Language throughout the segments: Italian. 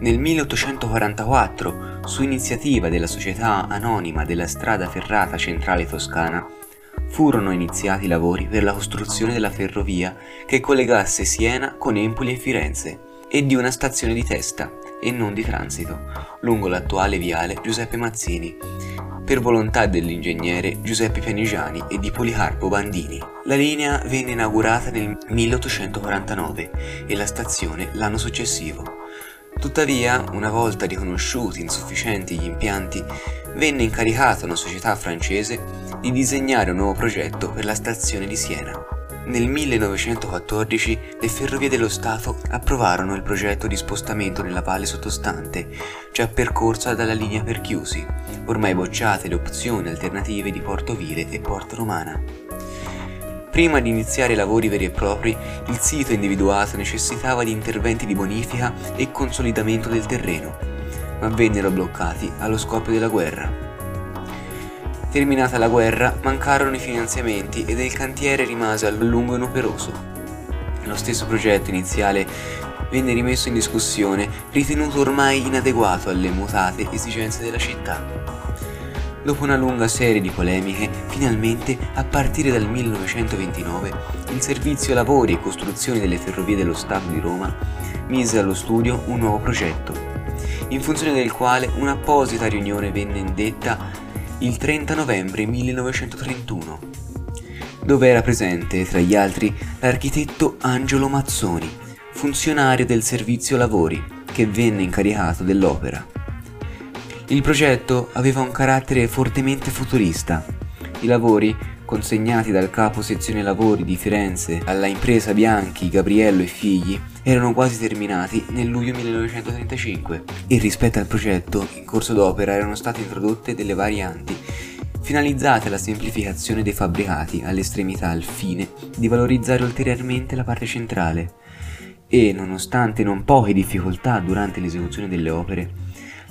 Nel 1844, su iniziativa della Società Anonima della Strada Ferrata Centrale Toscana, furono iniziati i lavori per la costruzione della ferrovia che collegasse Siena con Empoli e Firenze e di una stazione di testa e non di transito lungo l'attuale viale Giuseppe Mazzini per volontà dell'ingegnere Giuseppe Pianigiani e di Policarpo Bandini. La linea venne inaugurata nel 1849 e la stazione l'anno successivo. Tuttavia, una volta riconosciuti insufficienti gli impianti, venne incaricata una società francese di disegnare un nuovo progetto per la stazione di Siena. Nel 1914 le Ferrovie dello Stato approvarono il progetto di spostamento nella valle sottostante, già percorsa dalla linea per chiusi, ormai bocciate le opzioni alternative di Porto Vile e Porta Romana. Prima di iniziare i lavori veri e propri, il sito individuato necessitava di interventi di bonifica e consolidamento del terreno, ma vennero bloccati allo scoppio della guerra. Terminata la guerra, mancarono i finanziamenti ed il cantiere rimase a lungo inoperoso. Lo stesso progetto iniziale venne rimesso in discussione, ritenuto ormai inadeguato alle mutate esigenze della città. Dopo una lunga serie di polemiche, finalmente, a partire dal 1929, il Servizio Lavori e Costruzioni delle Ferrovie dello Stato di Roma mise allo studio un nuovo progetto, in funzione del quale un'apposita riunione venne indetta il 30 novembre 1931, dove era presente, tra gli altri, l'architetto Angelo Mazzoni, funzionario del Servizio Lavori, che venne incaricato dell'opera. Il progetto aveva un carattere fortemente futurista. I lavori, consegnati dal capo sezione lavori di Firenze alla impresa Bianchi, Gabriello e figli, erano quasi terminati nel luglio 1935 e rispetto al progetto in corso d'opera erano state introdotte delle varianti finalizzate alla semplificazione dei fabbricati all'estremità al fine di valorizzare ulteriormente la parte centrale e, nonostante non poche difficoltà durante l'esecuzione delle opere,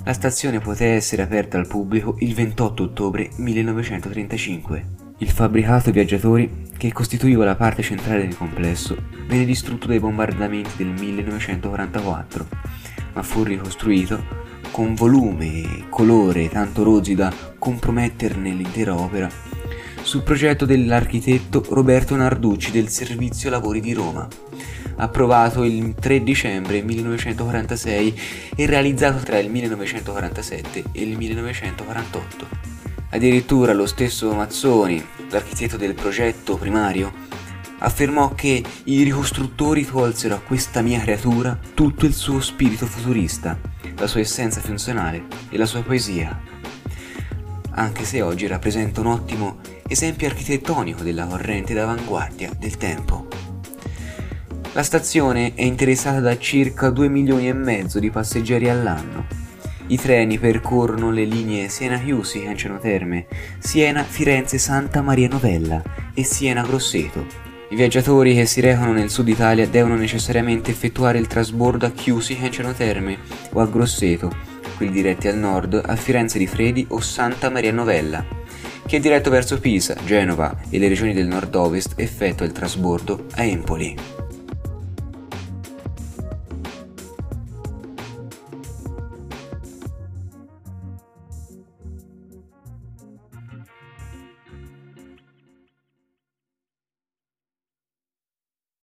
la stazione poté essere aperta al pubblico il 28 ottobre 1935. Il fabbricato viaggiatori, che costituiva la parte centrale del complesso, venne distrutto dai bombardamenti del 1944, ma fu ricostruito con volume e colore tanto rozzi da comprometterne l'intera opera, sul progetto dell'architetto Roberto Narducci del Servizio Lavori di Roma approvato il 3 dicembre 1946 e realizzato tra il 1947 e il 1948. Addirittura lo stesso Mazzoni, l'architetto del progetto primario, affermò che i ricostruttori tolsero a questa mia creatura tutto il suo spirito futurista, la sua essenza funzionale e la sua poesia, anche se oggi rappresenta un ottimo esempio architettonico della corrente d'avanguardia del tempo. La stazione è interessata da circa 2 milioni e mezzo di passeggeri all'anno. I treni percorrono le linee Siena-Chiusi, Anceno Terme, Siena-Firenze-Santa Maria Novella e Siena-Grosseto. I viaggiatori che si recano nel sud Italia devono necessariamente effettuare il trasbordo a Chiusi, Anceno Terme o a Grosseto, quelli diretti al nord a Firenze di Fredi o Santa Maria Novella. Chi è diretto verso Pisa, Genova e le regioni del nord-ovest effettua il trasbordo a Empoli.